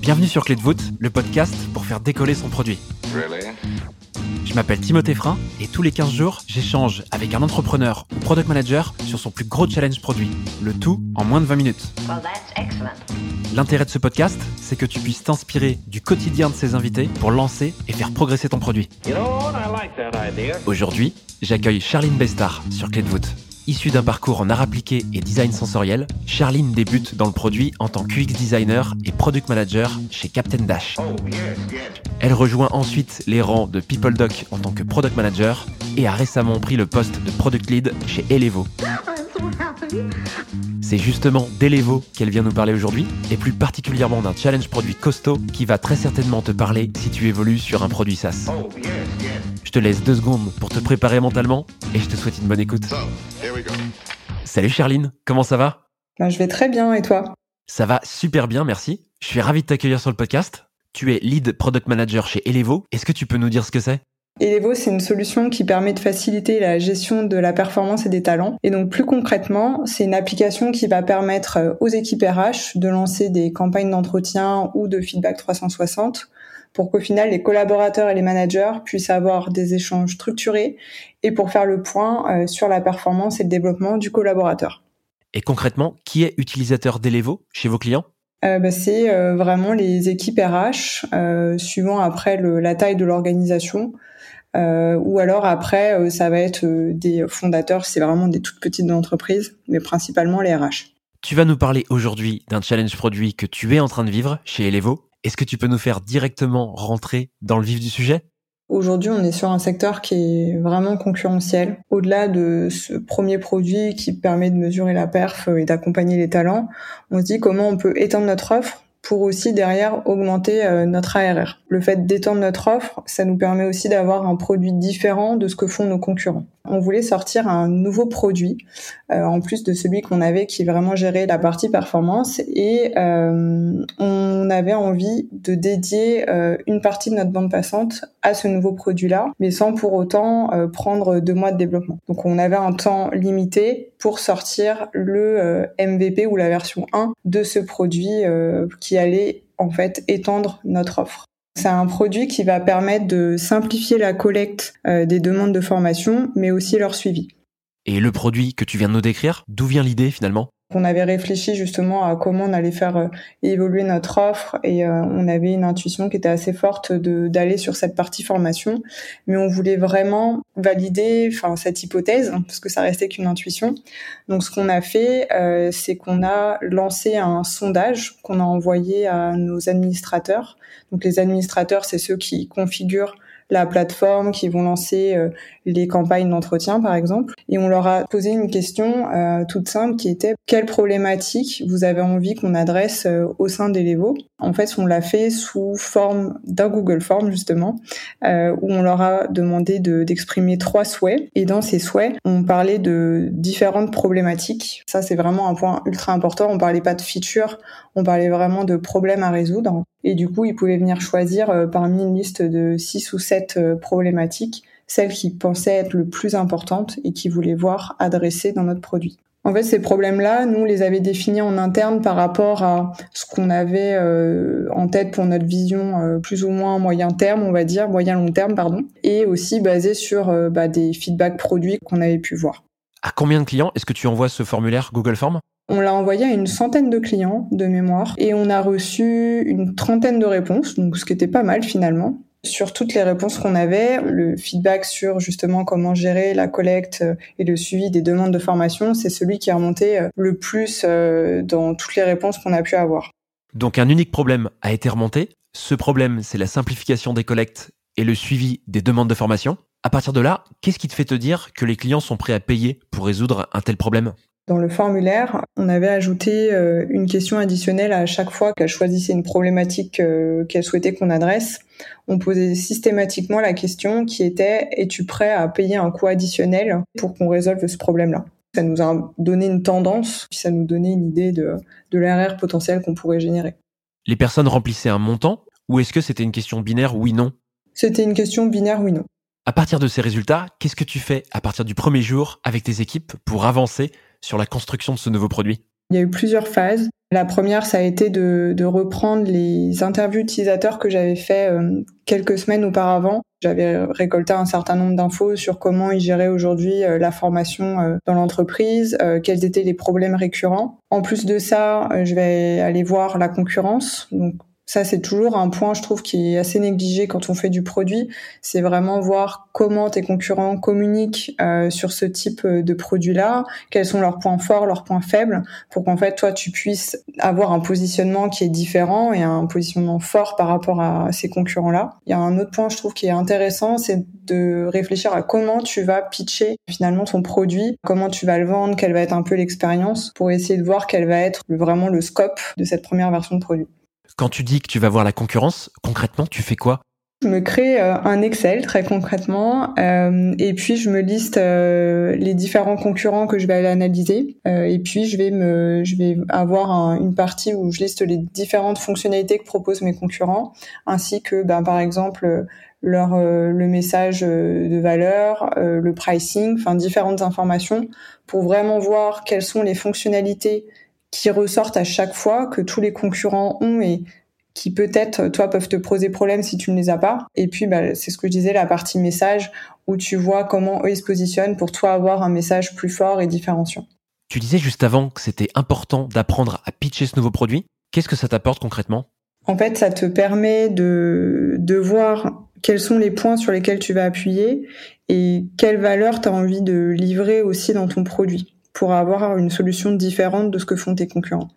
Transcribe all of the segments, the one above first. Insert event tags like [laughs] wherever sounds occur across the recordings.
Bienvenue sur Clé de voûte, le podcast pour faire décoller son produit. Je m'appelle Timothée Frein et tous les 15 jours, j'échange avec un entrepreneur ou product manager sur son plus gros challenge produit. Le tout en moins de 20 minutes. L'intérêt de ce podcast, c'est que tu puisses t'inspirer du quotidien de ses invités pour lancer et faire progresser ton produit. Aujourd'hui, j'accueille Charline Bestar sur Clé de voûte. Issue d'un parcours en art appliqué et design sensoriel, Charline débute dans le produit en tant qu'UX designer et product manager chez Captain Dash. Elle rejoint ensuite les rangs de PeopleDoc en tant que product manager et a récemment pris le poste de product lead chez Elevo. C'est justement d'Elevo qu'elle vient nous parler aujourd'hui, et plus particulièrement d'un challenge produit costaud qui va très certainement te parler si tu évolues sur un produit SaaS. Je te laisse deux secondes pour te préparer mentalement, et je te souhaite une bonne écoute. Salut Charline, comment ça va? Ben, Je vais très bien, et toi? Ça va super bien, merci. Je suis ravi de t'accueillir sur le podcast. Tu es lead product manager chez Elevo. Est-ce que tu peux nous dire ce que c'est? Elevo, c'est une solution qui permet de faciliter la gestion de la performance et des talents. Et donc plus concrètement, c'est une application qui va permettre euh, aux équipes RH de lancer des campagnes d'entretien ou de feedback 360 pour qu'au final les collaborateurs et les managers puissent avoir des échanges structurés et pour faire le point euh, sur la performance et le développement du collaborateur. Et concrètement, qui est utilisateur d'Elevo chez vos clients? Euh, bah, c'est vraiment les équipes RH, suivant après la taille de l'organisation. Euh, ou alors après, euh, ça va être euh, des fondateurs, c'est vraiment des toutes petites entreprises, mais principalement les RH. Tu vas nous parler aujourd'hui d'un challenge produit que tu es en train de vivre chez Elevo. Est-ce que tu peux nous faire directement rentrer dans le vif du sujet? Aujourd'hui, on est sur un secteur qui est vraiment concurrentiel. Au-delà de ce premier produit qui permet de mesurer la perf et d'accompagner les talents, on se dit comment on peut étendre notre offre pour aussi derrière augmenter euh, notre ARR. Le fait d'étendre notre offre, ça nous permet aussi d'avoir un produit différent de ce que font nos concurrents. On voulait sortir un nouveau produit, euh, en plus de celui qu'on avait qui vraiment gérait la partie performance, et euh, on avait envie de dédier euh, une partie de notre bande passante à ce nouveau produit-là, mais sans pour autant euh, prendre deux mois de développement. Donc on avait un temps limité pour sortir le euh, MVP ou la version 1 de ce produit qui allait en fait étendre notre offre. C'est un produit qui va permettre de simplifier la collecte des demandes de formation, mais aussi leur suivi. Et le produit que tu viens de nous décrire, d'où vient l'idée finalement? On avait réfléchi justement à comment on allait faire euh, évoluer notre offre et euh, on avait une intuition qui était assez forte de d'aller sur cette partie formation, mais on voulait vraiment valider, enfin cette hypothèse parce que ça restait qu'une intuition. Donc ce qu'on a fait, euh, c'est qu'on a lancé un sondage qu'on a envoyé à nos administrateurs. Donc les administrateurs, c'est ceux qui configurent la plateforme, qui vont lancer euh, les campagnes d'entretien, par exemple. Et on leur a posé une question euh, toute simple qui était quelle problématique vous avez envie qu'on adresse euh, au sein d'Elevo En fait, on l'a fait sous forme d'un Google Form justement, où on leur a demandé d'exprimer trois souhaits. Et dans ces souhaits, on parlait de différentes problématiques. Ça, c'est vraiment un point ultra important. On parlait pas de features, on parlait vraiment de problèmes à résoudre. Et du coup, ils pouvaient venir choisir euh, parmi une liste de six ou sept euh, problématiques, celles qui pensaient être le plus importantes et qui voulaient voir adressées dans notre produit. En fait, ces problèmes-là, nous les avions définis en interne par rapport à ce qu'on avait euh, en tête pour notre vision plus ou moins moyen terme, on va dire, moyen long terme, pardon, et aussi basé sur bah, des feedbacks produits qu'on avait pu voir. À combien de clients est-ce que tu envoies ce formulaire Google Form? On l'a envoyé à une centaine de clients de mémoire et on a reçu une trentaine de réponses, donc ce qui était pas mal finalement. Sur toutes les réponses qu'on avait, le feedback sur justement comment gérer la collecte et le suivi des demandes de formation, c'est celui qui a remonté euh, le plus euh, dans toutes les réponses qu'on a pu avoir. Donc un unique problème a été remonté. Ce problème, c'est la simplification des collectes et le suivi des demandes de formation. À partir de là, qu'est-ce qui te fait te dire que les clients sont prêts à payer pour résoudre un tel problème? Dans le formulaire, on avait ajouté euh, une question additionnelle à chaque fois qu'elle choisissait une problématique euh, qu'elle souhaitait qu'on adresse. On posait systématiquement la question qui était es-tu prêt à payer un coût additionnel pour qu'on résolve ce problème-là? Ça nous a donné une tendance, puis ça nous donnait une idée de, de l'RR potentiel qu'on pourrait générer. Les personnes remplissaient un montant ou est-ce que c'était une question binaire oui-non C'était une question binaire oui-non. À partir de ces résultats, qu'est-ce que tu fais à partir du premier jour avec tes équipes pour avancer sur la construction de ce nouveau produit? Il y a eu plusieurs phases. La première, ça a été de, de reprendre les interviews utilisateurs que j'avais fait euh, quelques semaines auparavant. J'avais récolté un certain nombre d'infos sur comment ils géraient aujourd'hui euh, la formation euh, dans l'entreprise, quels étaient les problèmes récurrents. En plus de ça, je vais aller voir la concurrence, donc ça, c'est toujours un point, je trouve, qui est assez négligé quand on fait du produit. C'est vraiment voir comment tes concurrents communiquent euh, sur ce type de produit-là, quels sont leurs points forts, leurs points faibles, pour qu'en fait, toi, tu puisses avoir un positionnement qui est différent et un positionnement fort par rapport à ces concurrents-là. Il y a un autre point, je trouve, qui est intéressant, c'est de réfléchir à comment tu vas pitcher finalement ton produit, comment tu vas le vendre, quelle va être un peu l'expérience, pour essayer de voir quel va être vraiment le scope de cette première version de produit. Quand tu dis que tu vas voir la concurrence, concrètement, tu fais quoi? Je me crée euh, un Excel très concrètement euh, et puis je me liste euh, les différents concurrents que je vais aller analyser et puis je vais avoir une partie où je liste les différentes fonctionnalités que proposent mes concurrents ainsi que ben, par exemple le message de valeur, le pricing, enfin différentes informations pour vraiment voir quelles sont les fonctionnalités qui ressortent à chaque fois que tous les concurrents ont et qui peut-être toi peuvent te poser problème si tu ne les as pas. Et puis bah, c'est ce que je disais la partie message où tu vois comment eux ils se positionnent pour toi avoir un message plus fort et différenciant. Tu disais juste avant que c'était important d'apprendre à pitcher ce nouveau produit. Qu'est-ce que ça t'apporte concrètement? En fait, ça te permet de, de voir quels sont les points sur lesquels tu vas appuyer et quelle valeur tu as envie de livrer aussi dans ton produit pour avoir une solution différente de ce que font tes concurrents.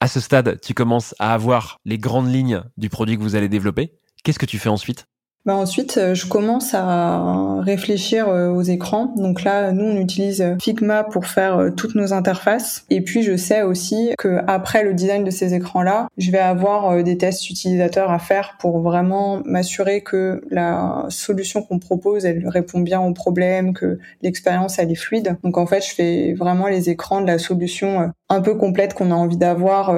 À ce stade, tu commences à avoir les grandes lignes du produit que vous allez développer. Qu'est-ce que tu fais ensuite? Bah ensuite, euh, je commence à réfléchir euh, aux écrans. Donc là, nous, on utilise euh, Figma pour faire toutes nos interfaces. Et puis, je sais aussi que après le design de ces écrans-là, je vais avoir des tests utilisateurs à faire pour vraiment m'assurer que la solution qu'on propose, elle répond bien aux problèmes, que l'expérience, elle est fluide. Donc en fait, je fais vraiment les écrans de la solution un peu complète qu'on a envie d'avoir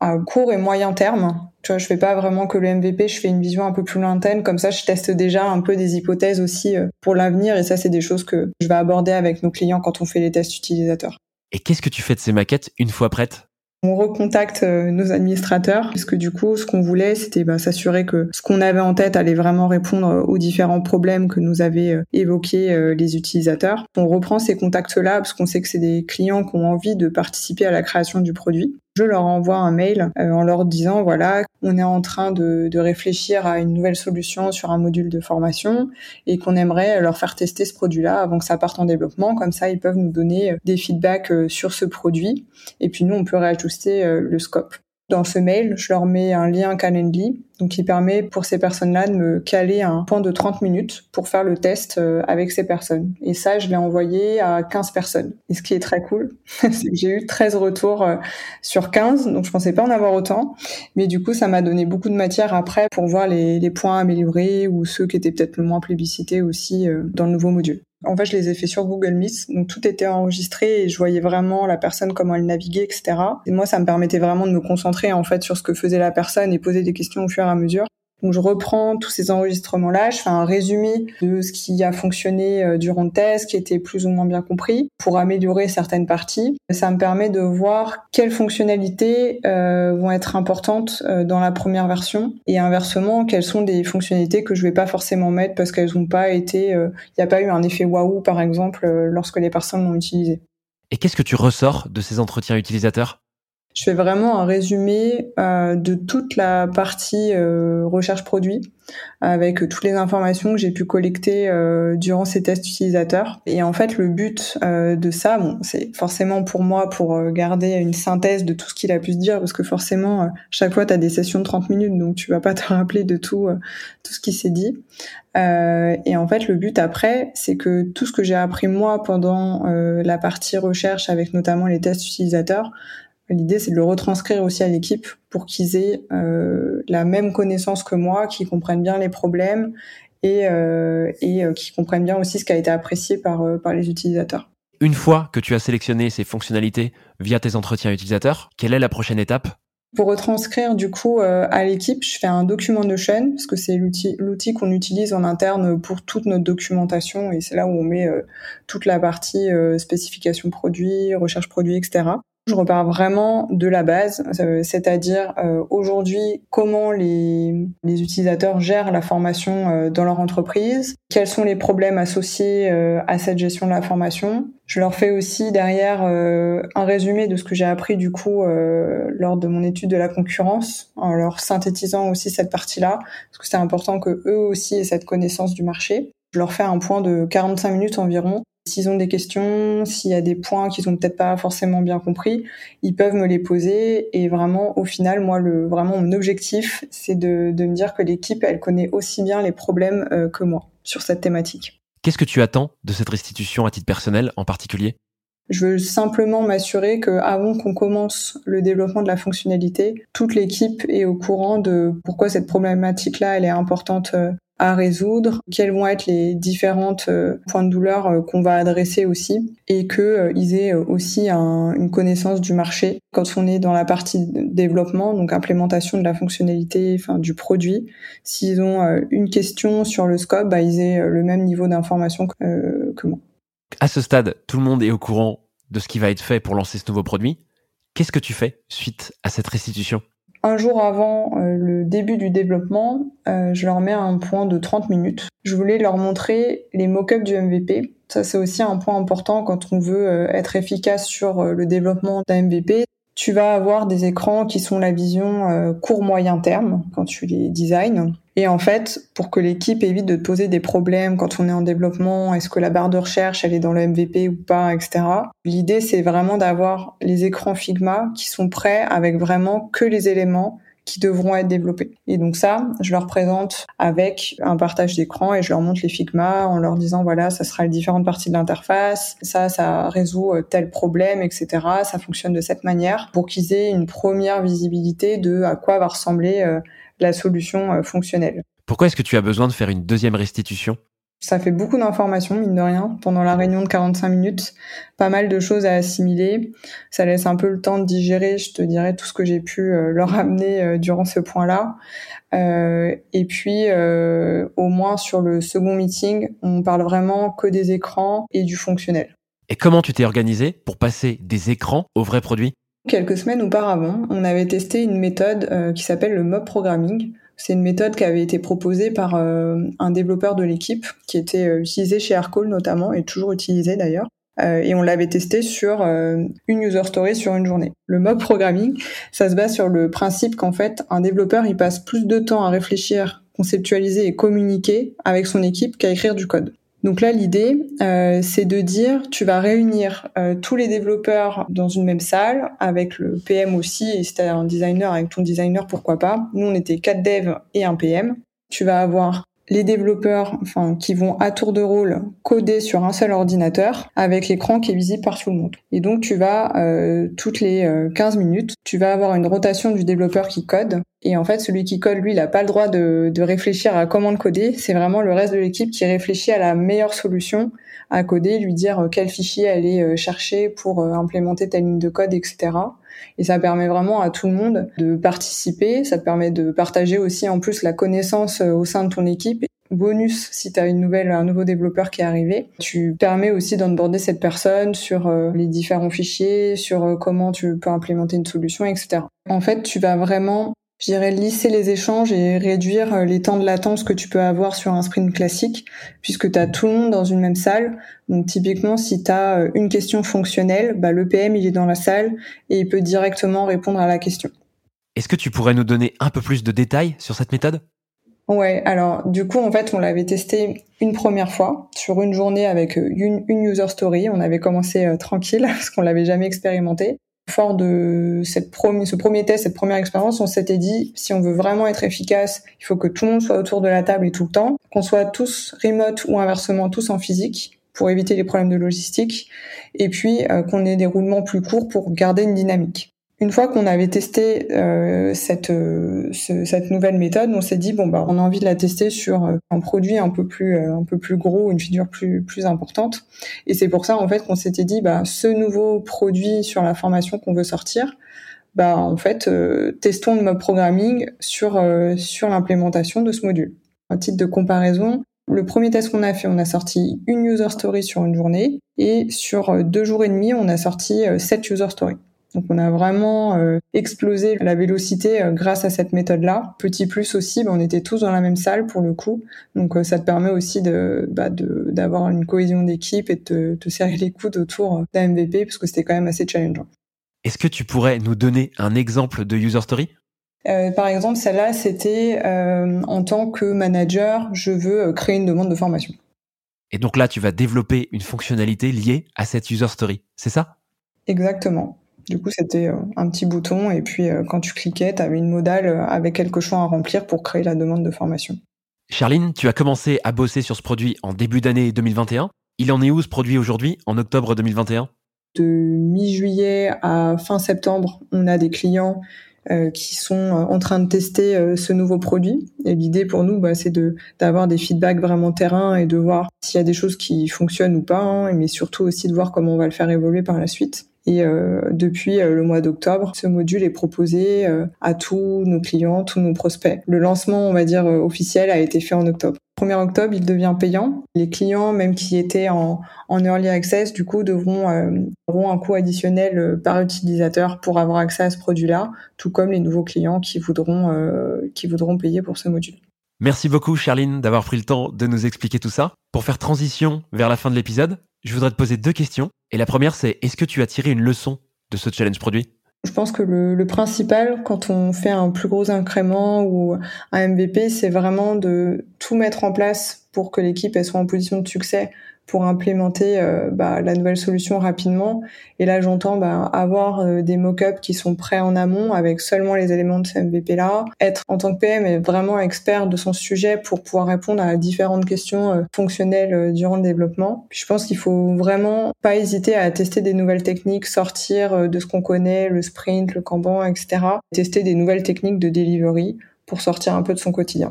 à court et moyen terme tu vois, je fais pas vraiment que le MVP, je fais une vision un peu plus lointaine. Comme ça, je teste déjà un peu des hypothèses aussi euh, pour l'avenir. Et ça, c'est des choses que je vais aborder avec nos clients quand on fait les tests utilisateurs. Et qu'est-ce que tu fais de ces maquettes une fois prêtes? On recontacte euh, nos administrateurs parce que du coup, ce qu'on voulait, c'était bah, s'assurer que ce qu'on avait en tête allait vraiment répondre aux différents problèmes que nous avaient euh, évoqués les utilisateurs. On reprend ces contacts-là parce qu'on sait que c'est des clients qui ont envie de participer à la création du produit je leur envoie un mail euh, en leur disant voilà, on est en train de, de, réfléchir à une nouvelle solution sur un module de formation et qu'on aimerait leur faire tester ce produit-là avant que ça parte en développement. Comme ça, ils peuvent nous donner euh, des feedbacks euh, sur ce produit et puis nous, on peut réajuster le scope. Dans ce mail, je leur mets un lien Calendly, donc qui permet pour ces personnes-là de me caler un point de 30 minutes pour faire le test euh, avec ces personnes. Et ça, je l'ai envoyé à 15 personnes. Et ce qui est très cool, [laughs] c'est que j'ai eu 13 retours euh, sur 15, donc je pensais pas en avoir autant. Mais du coup, ça m'a donné beaucoup de matière après pour voir les, les points améliorés ou ceux qui étaient peut-être le moins plébiscités aussi euh, dans le nouveau module. En fait, je les ai fait sur Google Meet, donc tout était enregistré et je voyais vraiment la personne comment elle naviguait, etc. Et moi, ça me permettait vraiment de me concentrer en fait sur ce que faisait la personne et poser des questions au fur et à mesure. Donc je reprends tous ces enregistrements-là, je fais un résumé de ce qui a fonctionné euh, durant le test, qui était plus ou moins bien compris, pour améliorer certaines parties. Ça me permet de voir quelles fonctionnalités euh, vont être importantes euh, dans la première version et inversement quelles sont des fonctionnalités que je vais pas forcément mettre parce qu'elles n'ont pas été, il n'y a pas eu un effet waouh par exemple lorsque les personnes l'ont utilisé. Et qu'est-ce que tu ressors de ces entretiens utilisateurs? Je fais vraiment un résumé euh, de toute la partie euh, recherche produit avec toutes les informations que j'ai pu collecter euh, durant ces tests utilisateurs. Et en fait, le but de ça, bon, c'est forcément pour moi pour garder une synthèse de tout ce qu'il a pu se dire, parce que forcément, chaque fois, tu as des sessions de 30 minutes, donc tu vas pas [laughs] te rappeler de tout, tout ce qui s'est dit. et en fait, le but après, c'est que tout ce que j'ai appris moi pendant la partie recherche, avec notamment les tests utilisateurs, L'idée, c'est de le retranscrire aussi à l'équipe pour qu'ils aient euh, la même connaissance que moi, qu'ils comprennent bien les problèmes et, euh, et euh, qu'ils comprennent bien aussi ce qui a été apprécié par, euh, par les utilisateurs. Une fois que tu as sélectionné ces fonctionnalités via tes entretiens utilisateurs, quelle est la prochaine étape? Pour retranscrire du coup euh, à l'équipe, je fais un document Notion parce que c'est l'outil qu'on utilise en interne pour toute notre documentation et c'est là où on met toute la partie spécification produit, recherche produit, etc. Je repars vraiment de la base, euh, c'est-à-dire euh, aujourd'hui comment les, les, utilisateurs gèrent la formation euh, dans leur entreprise, quels sont les problèmes associés à cette gestion de la formation. Je leur fais aussi derrière un résumé de ce que j'ai appris du coup lors de mon étude de la concurrence, en leur synthétisant aussi cette partie-là, parce que c'est important que eux aussi aient cette connaissance du marché. Je leur fais un point de 45 minutes environ S'ils ont des questions, s'il y a des points qu'ils ont peut-être pas forcément bien compris, ils peuvent me les poser. Et vraiment, au final, moi, le vraiment mon objectif, c'est de, de me dire que l'équipe, elle connaît aussi bien les problèmes euh, que moi sur cette thématique. Qu'est-ce que tu attends de cette restitution à titre personnel en particulier? Je veux simplement m'assurer que avant qu'on commence le développement de la fonctionnalité, toute l'équipe est au courant de pourquoi cette problématique-là elle est importante euh, à résoudre, quels vont être les différentes euh, points de douleur euh, qu'on va adresser aussi, et qu'ils euh, aient aussi une connaissance du marché quand on est dans la partie développement, donc implémentation de la fonctionnalité, enfin du produit. S'ils ont une question sur le scope, bah, ils aient le même niveau d'information que, que moi. À ce stade, tout le monde est au courant de ce qui va être fait pour lancer ce nouveau produit. Qu'est-ce que tu fais suite à cette restitution? Un jour avant euh, le début du développement, euh, je leur mets un point de 30 minutes. Je voulais leur montrer les mock-ups du MVP. Ça, c'est aussi un point important quand on veut euh, être efficace sur le développement d'un MVP tu vas avoir des écrans qui sont la vision euh, court-moyen terme quand tu les designs. Et en fait, pour que l'équipe évite de poser des problèmes quand on est en développement, est-ce que la barre de recherche, elle est dans le MVP ou pas, etc. L'idée, c'est vraiment d'avoir les écrans Figma qui sont prêts avec vraiment que les éléments qui devront être développés. Et donc ça, je leur présente avec un partage d'écran et je leur montre les Figma en leur disant voilà, ça sera les différentes parties de l'interface, ça, ça résout euh, tel problème, etc. Ça fonctionne de cette manière pour qu'ils aient une première visibilité de à quoi va ressembler euh, la solution euh, fonctionnelle. Pourquoi est-ce que tu as besoin de faire une deuxième restitution? Ça fait beaucoup d'informations, mine de rien, pendant la réunion de 45 minutes. Pas mal de choses à assimiler. Ça laisse un peu le temps de digérer, je te dirais, tout ce que j'ai pu euh, leur amener euh, durant ce point-là. Euh, et puis, au moins sur le second meeting, on parle vraiment que des écrans et du fonctionnel. Et comment tu t'es organisé pour passer des écrans au vrai produit? Quelques semaines auparavant, on avait testé une méthode qui s'appelle le mob programming. C'est une méthode qui avait été proposée par euh, un développeur de l'équipe, qui était euh, utilisé chez Aircall notamment, et toujours utilisé d'ailleurs. Euh, et on l'avait testé sur une user story sur une journée. Le mob programming, ça se base sur le principe qu'en fait, un développeur, il passe plus de temps à réfléchir, conceptualiser et communiquer avec son équipe qu'à écrire du code. Donc là, l'idée, euh, c'est de dire, tu vas réunir euh, tous les développeurs dans une même salle, avec le PM aussi, et si tu un designer, avec ton designer, pourquoi pas. Nous, on était quatre devs et un PM. Tu vas avoir les développeurs enfin qui vont à tour de rôle coder sur un seul ordinateur avec l'écran qui est visible par tout le monde. Et donc tu vas euh, toutes les 15 minutes, tu vas avoir une rotation du développeur qui code et en fait, celui qui code, lui, il n'a pas le droit de, de, réfléchir à comment le coder. C'est vraiment le reste de l'équipe qui réfléchit à la meilleure solution à coder, lui dire euh, quel fichier aller euh, chercher pour euh, implémenter telle ligne de code, etc. Et ça permet vraiment à tout le monde de participer. Ça permet de partager aussi en plus la connaissance au sein de ton équipe. Bonus, si tu as une nouvelle, un nouveau développeur qui est arrivé, tu permets aussi d'onboarder cette personne sur les différents fichiers, sur comment tu peux implémenter une solution, etc. En fait, tu vas vraiment je dirais lisser les échanges et réduire euh, les temps de latence que tu peux avoir sur un sprint classique, puisque tu as tout le monde dans une même salle. Donc typiquement, si tu as euh, une question fonctionnelle, bah, le PM il est dans la salle et il peut directement répondre à la question. Est-ce que tu pourrais nous donner un peu plus de détails sur cette méthode? Ouais, alors du coup en fait on l'avait testé une première fois sur une journée avec euh, une, user story. On avait commencé tranquille [laughs] parce qu'on l'avait jamais expérimenté. Fort de ce premier test, cette première expérience, on s'était dit, si on veut vraiment être efficace, il faut que tout le monde soit autour de la table et tout le temps, qu'on soit tous remote ou inversement tous en physique pour éviter les problèmes de logistique, et puis euh, qu'on ait des roulements plus courts pour garder une dynamique. Une fois qu'on avait testé euh, cette, euh, cette nouvelle méthode, on s'est dit bon bah on a envie de la tester sur euh, un produit un peu plus un peu plus gros, une figure plus plus importante. Et c'est pour ça en fait qu'on s'était dit bah ce nouveau produit sur la formation qu'on veut sortir, bah en fait testons le mob programming sur sur l'implémentation de ce module. À titre de comparaison, le premier test qu'on a fait, on a sorti une user story sur une journée et sur deux jours et demi, on a sorti sept user stories. Donc on a vraiment euh, explosé la vélocité euh, grâce à cette méthode-là. Petit plus aussi, ben, on était tous dans la même salle pour le coup. Donc euh, ça te permet aussi de bah, d'avoir une cohésion d'équipe et de te serrer les coudes autour d'un MVP parce que c'était quand même assez challengeant. Est-ce que tu pourrais nous donner un exemple de user story? Par exemple, celle-là, c'était en tant que manager, je veux créer une demande de formation. Et donc là, tu vas développer une fonctionnalité liée à cette user story, c'est ça? Exactement. Du coup, c'était euh, un petit bouton et puis euh, quand tu cliquais, tu avais une modale euh, avec quelques choix à remplir pour créer la demande de formation. Charline, tu as commencé à bosser sur ce produit en début d'année 2021. Il en est où ce produit aujourd'hui, en octobre 2021 De mi-juillet à fin septembre, on a des clients qui sont en train de tester ce nouveau produit. Et l'idée pour nous, bah, c'est de d'avoir des feedbacks vraiment terrain et de voir s'il y a des choses qui fonctionnent ou pas, hein, mais surtout aussi de voir comment on va le faire évoluer par la suite. Et euh, depuis euh, le mois d'octobre, ce module est proposé euh, à tous nos clients, tous nos prospects. Le lancement, on va dire, officiel a été fait en octobre. 1er octobre, il devient payant. Les clients, même qui étaient en, early access, du coup, devront auront un coût additionnel par utilisateur pour avoir accès à ce produit-là, tout comme les nouveaux clients qui voudront qui voudront payer pour ce module. Merci beaucoup, Charline, d'avoir pris le temps de nous expliquer tout ça. Pour faire transition vers la fin de l'épisode, je voudrais te poser deux questions. Et la première, c'est est-ce que tu as tiré une leçon de ce challenge produit? Je pense que le, principal, quand on fait un plus gros incrément ou un MVP, c'est vraiment de tout mettre en place pour que l'équipe soit en position de succès pour implémenter euh, bah, la nouvelle solution rapidement. Et là, j'entends bah, avoir euh, des mock-ups qui sont prêts en amont avec seulement les éléments de ce MVP-là. Être en tant que PM vraiment expert de son sujet pour pouvoir répondre à différentes questions euh, fonctionnelles durant le développement. je pense qu'il faut vraiment pas hésiter à tester des nouvelles techniques, sortir de ce qu'on connaît, le sprint, le Kanban, etc. Tester des nouvelles techniques de delivery pour sortir un peu de son quotidien.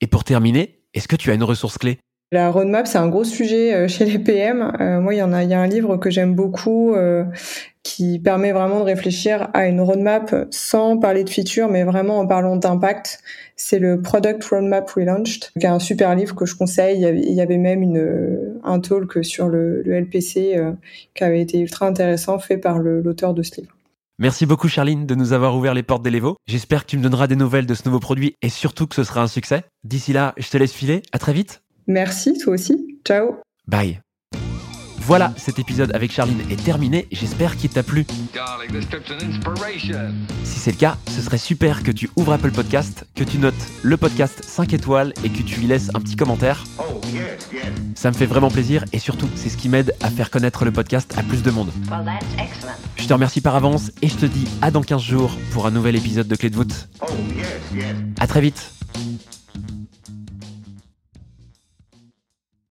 Et pour terminer, est-ce que tu as une ressource clé? La roadmap, c'est un gros sujet euh, chez les PM. Euh, moi, il y en a, y a un livre que j'aime beaucoup euh, qui permet vraiment de réfléchir à une roadmap sans parler de features, mais vraiment en parlant d'impact. C'est le Product Roadmap Relaunched, qui est un super livre que je conseille. Il y avait, même un talk sur le LPC qui avait été ultra intéressant, fait par l'auteur de ce livre. Merci beaucoup Charline de nous avoir ouvert les portes d'Elevo. J'espère que tu me donneras des nouvelles de ce nouveau produit et surtout que ce sera un succès. D'ici là, je te laisse filer. À très vite. Merci, toi aussi. Ciao. Bye. Voilà, cet épisode avec Charline est terminé. J'espère qu'il t'a plu. Si c'est le cas, ce serait super que tu ouvres Apple Podcast, que tu notes le podcast 5 étoiles et que tu y laisses un petit commentaire. Oh, Ça me fait vraiment plaisir et surtout, c'est ce qui m'aide à faire connaître le podcast à plus de monde. je te remercie par avance et je te dis à dans 15 jours pour un nouvel épisode de Clé de voûte. Oh, à très vite.